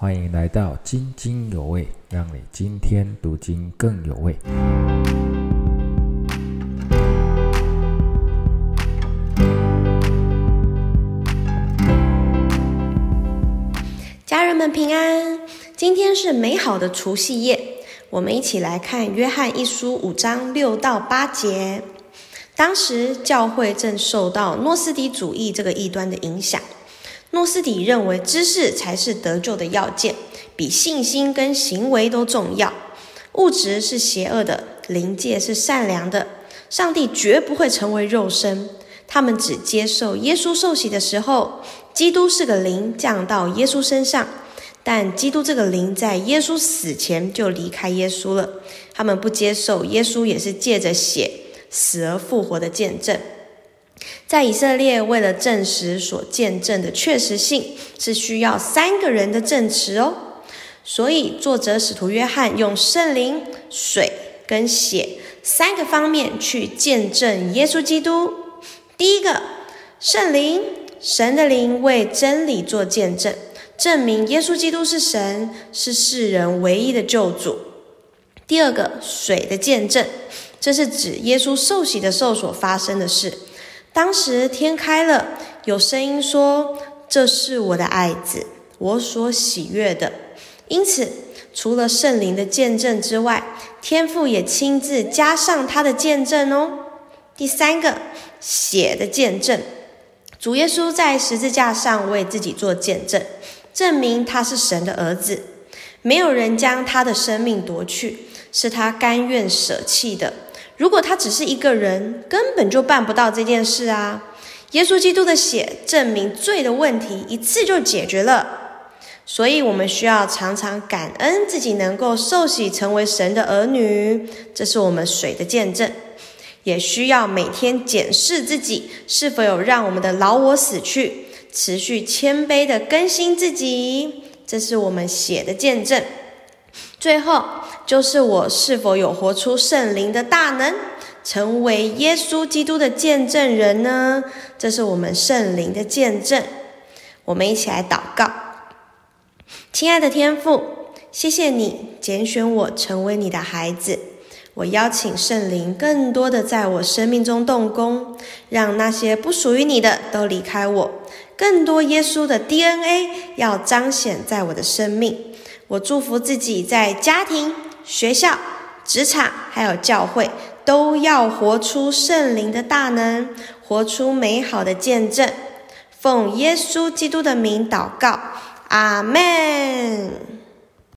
欢迎来到津津有味，让你今天读经更有味。家人们平安，今天是美好的除夕夜，我们一起来看《约翰一书》五章六到八节。当时教会正受到诺斯底主义这个异端的影响。诺斯底认为知识才是得救的要件，比信心跟行为都重要。物质是邪恶的，灵界是善良的。上帝绝不会成为肉身。他们只接受耶稣受洗的时候，基督是个灵降到耶稣身上，但基督这个灵在耶稣死前就离开耶稣了。他们不接受耶稣也是借着血死而复活的见证。在以色列，为了证实所见证的确实性，是需要三个人的证词哦。所以，作者使徒约翰用圣灵、水跟血三个方面去见证耶稣基督。第一个，圣灵，神的灵为真理做见证，证明耶稣基督是神，是世人唯一的救主。第二个，水的见证，这是指耶稣受洗的时候所发生的事。当时天开了，有声音说：“这是我的爱子，我所喜悦的。”因此，除了圣灵的见证之外，天父也亲自加上他的见证哦。第三个，血的见证，主耶稣在十字架上为自己做见证，证明他是神的儿子，没有人将他的生命夺去，是他甘愿舍弃的。如果他只是一个人，根本就办不到这件事啊！耶稣基督的血证明罪的问题，一次就解决了。所以，我们需要常常感恩自己能够受洗成为神的儿女，这是我们水的见证。也需要每天检视自己是否有让我们的老我死去，持续谦卑的更新自己，这是我们血的见证。最后，就是我是否有活出圣灵的大能，成为耶稣基督的见证人呢？这是我们圣灵的见证。我们一起来祷告：亲爱的天父，谢谢你拣选我成为你的孩子。我邀请圣灵更多的在我生命中动工，让那些不属于你的都离开我。更多耶稣的 DNA 要彰显在我的生命。我祝福自己在家庭、学校、职场，还有教会，都要活出圣灵的大能，活出美好的见证。奉耶稣基督的名祷告，阿门。